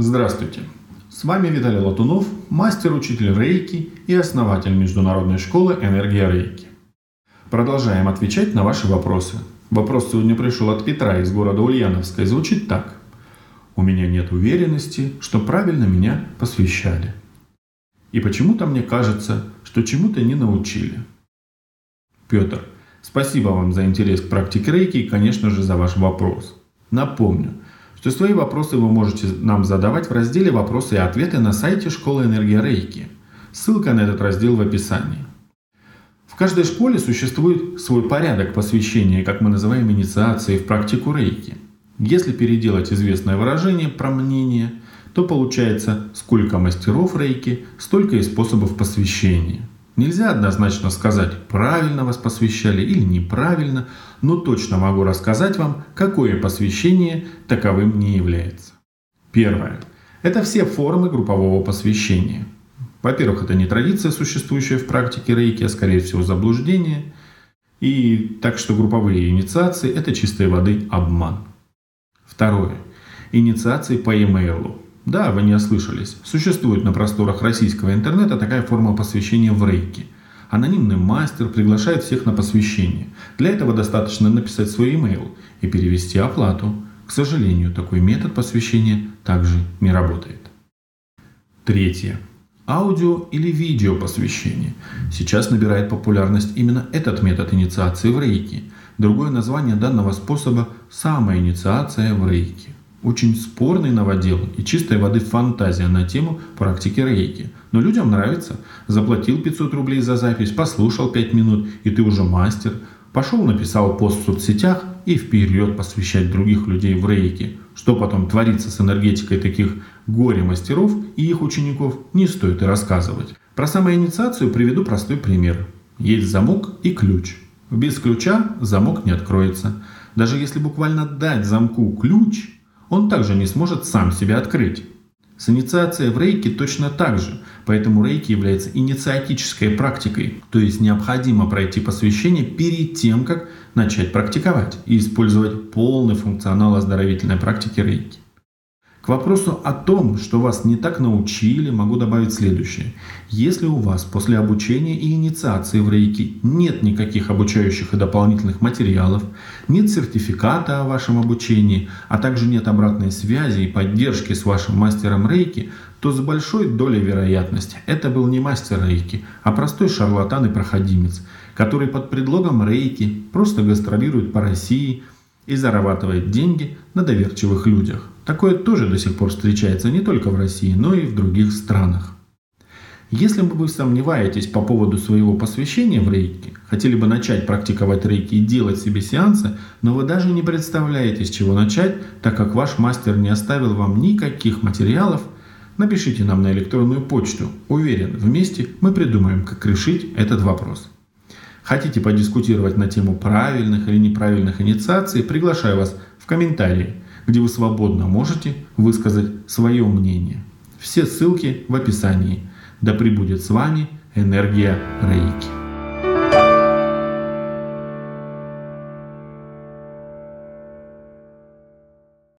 Здравствуйте! С вами Виталий Латунов, мастер-учитель рейки и основатель международной школы «Энергия рейки». Продолжаем отвечать на ваши вопросы. Вопрос сегодня пришел от Петра из города Ульяновска и звучит так. У меня нет уверенности, что правильно меня посвящали. И почему-то мне кажется, что чему-то не научили. Петр, спасибо вам за интерес к практике рейки и, конечно же, за ваш вопрос. Напомню, что свои вопросы вы можете нам задавать в разделе «Вопросы и ответы» на сайте Школы Энергия Рейки. Ссылка на этот раздел в описании. В каждой школе существует свой порядок посвящения, как мы называем инициацией в практику рейки. Если переделать известное выражение про мнение, то получается сколько мастеров рейки, столько и способов посвящения. Нельзя однозначно сказать, правильно вас посвящали или неправильно, но точно могу рассказать вам, какое посвящение таковым не является. Первое. Это все формы группового посвящения. Во-первых, это не традиция, существующая в практике рейки, а скорее всего заблуждение. И так что групповые инициации – это чистой воды обман. Второе. Инициации по e-mail. Да, вы не ослышались. Существует на просторах российского интернета такая форма посвящения в рейки. Анонимный мастер приглашает всех на посвящение. Для этого достаточно написать свой email и перевести оплату. К сожалению, такой метод посвящения также не работает. Третье. Аудио или видео посвящение. Сейчас набирает популярность именно этот метод инициации в рейки. Другое название данного способа – самоинициация в рейки. Очень спорный новодел и чистой воды фантазия на тему практики рейки. Но людям нравится. Заплатил 500 рублей за запись, послушал 5 минут, и ты уже мастер. Пошел, написал пост в соцсетях и вперед посвящать других людей в рейки. Что потом творится с энергетикой таких горе-мастеров и их учеников, не стоит и рассказывать. Про самоинициацию приведу простой пример. Есть замок и ключ. Без ключа замок не откроется. Даже если буквально дать замку ключ – он также не сможет сам себя открыть. С инициацией в рейке точно так же, поэтому рейки является инициатической практикой, то есть необходимо пройти посвящение перед тем, как начать практиковать и использовать полный функционал оздоровительной практики рейки. К вопросу о том, что вас не так научили, могу добавить следующее. Если у вас после обучения и инициации в рейки нет никаких обучающих и дополнительных материалов, нет сертификата о вашем обучении, а также нет обратной связи и поддержки с вашим мастером рейки, то с большой долей вероятности это был не мастер рейки, а простой шарлатан и проходимец, который под предлогом рейки просто гастролирует по России и зарабатывает деньги на доверчивых людях. Такое тоже до сих пор встречается не только в России, но и в других странах. Если вы сомневаетесь по поводу своего посвящения в рейки, хотели бы начать практиковать рейки и делать себе сеансы, но вы даже не представляете, с чего начать, так как ваш мастер не оставил вам никаких материалов, напишите нам на электронную почту. Уверен, вместе мы придумаем, как решить этот вопрос. Хотите подискутировать на тему правильных или неправильных инициаций, приглашаю вас в комментарии – где вы свободно можете высказать свое мнение. Все ссылки в описании. Да пребудет с вами энергия Рейки.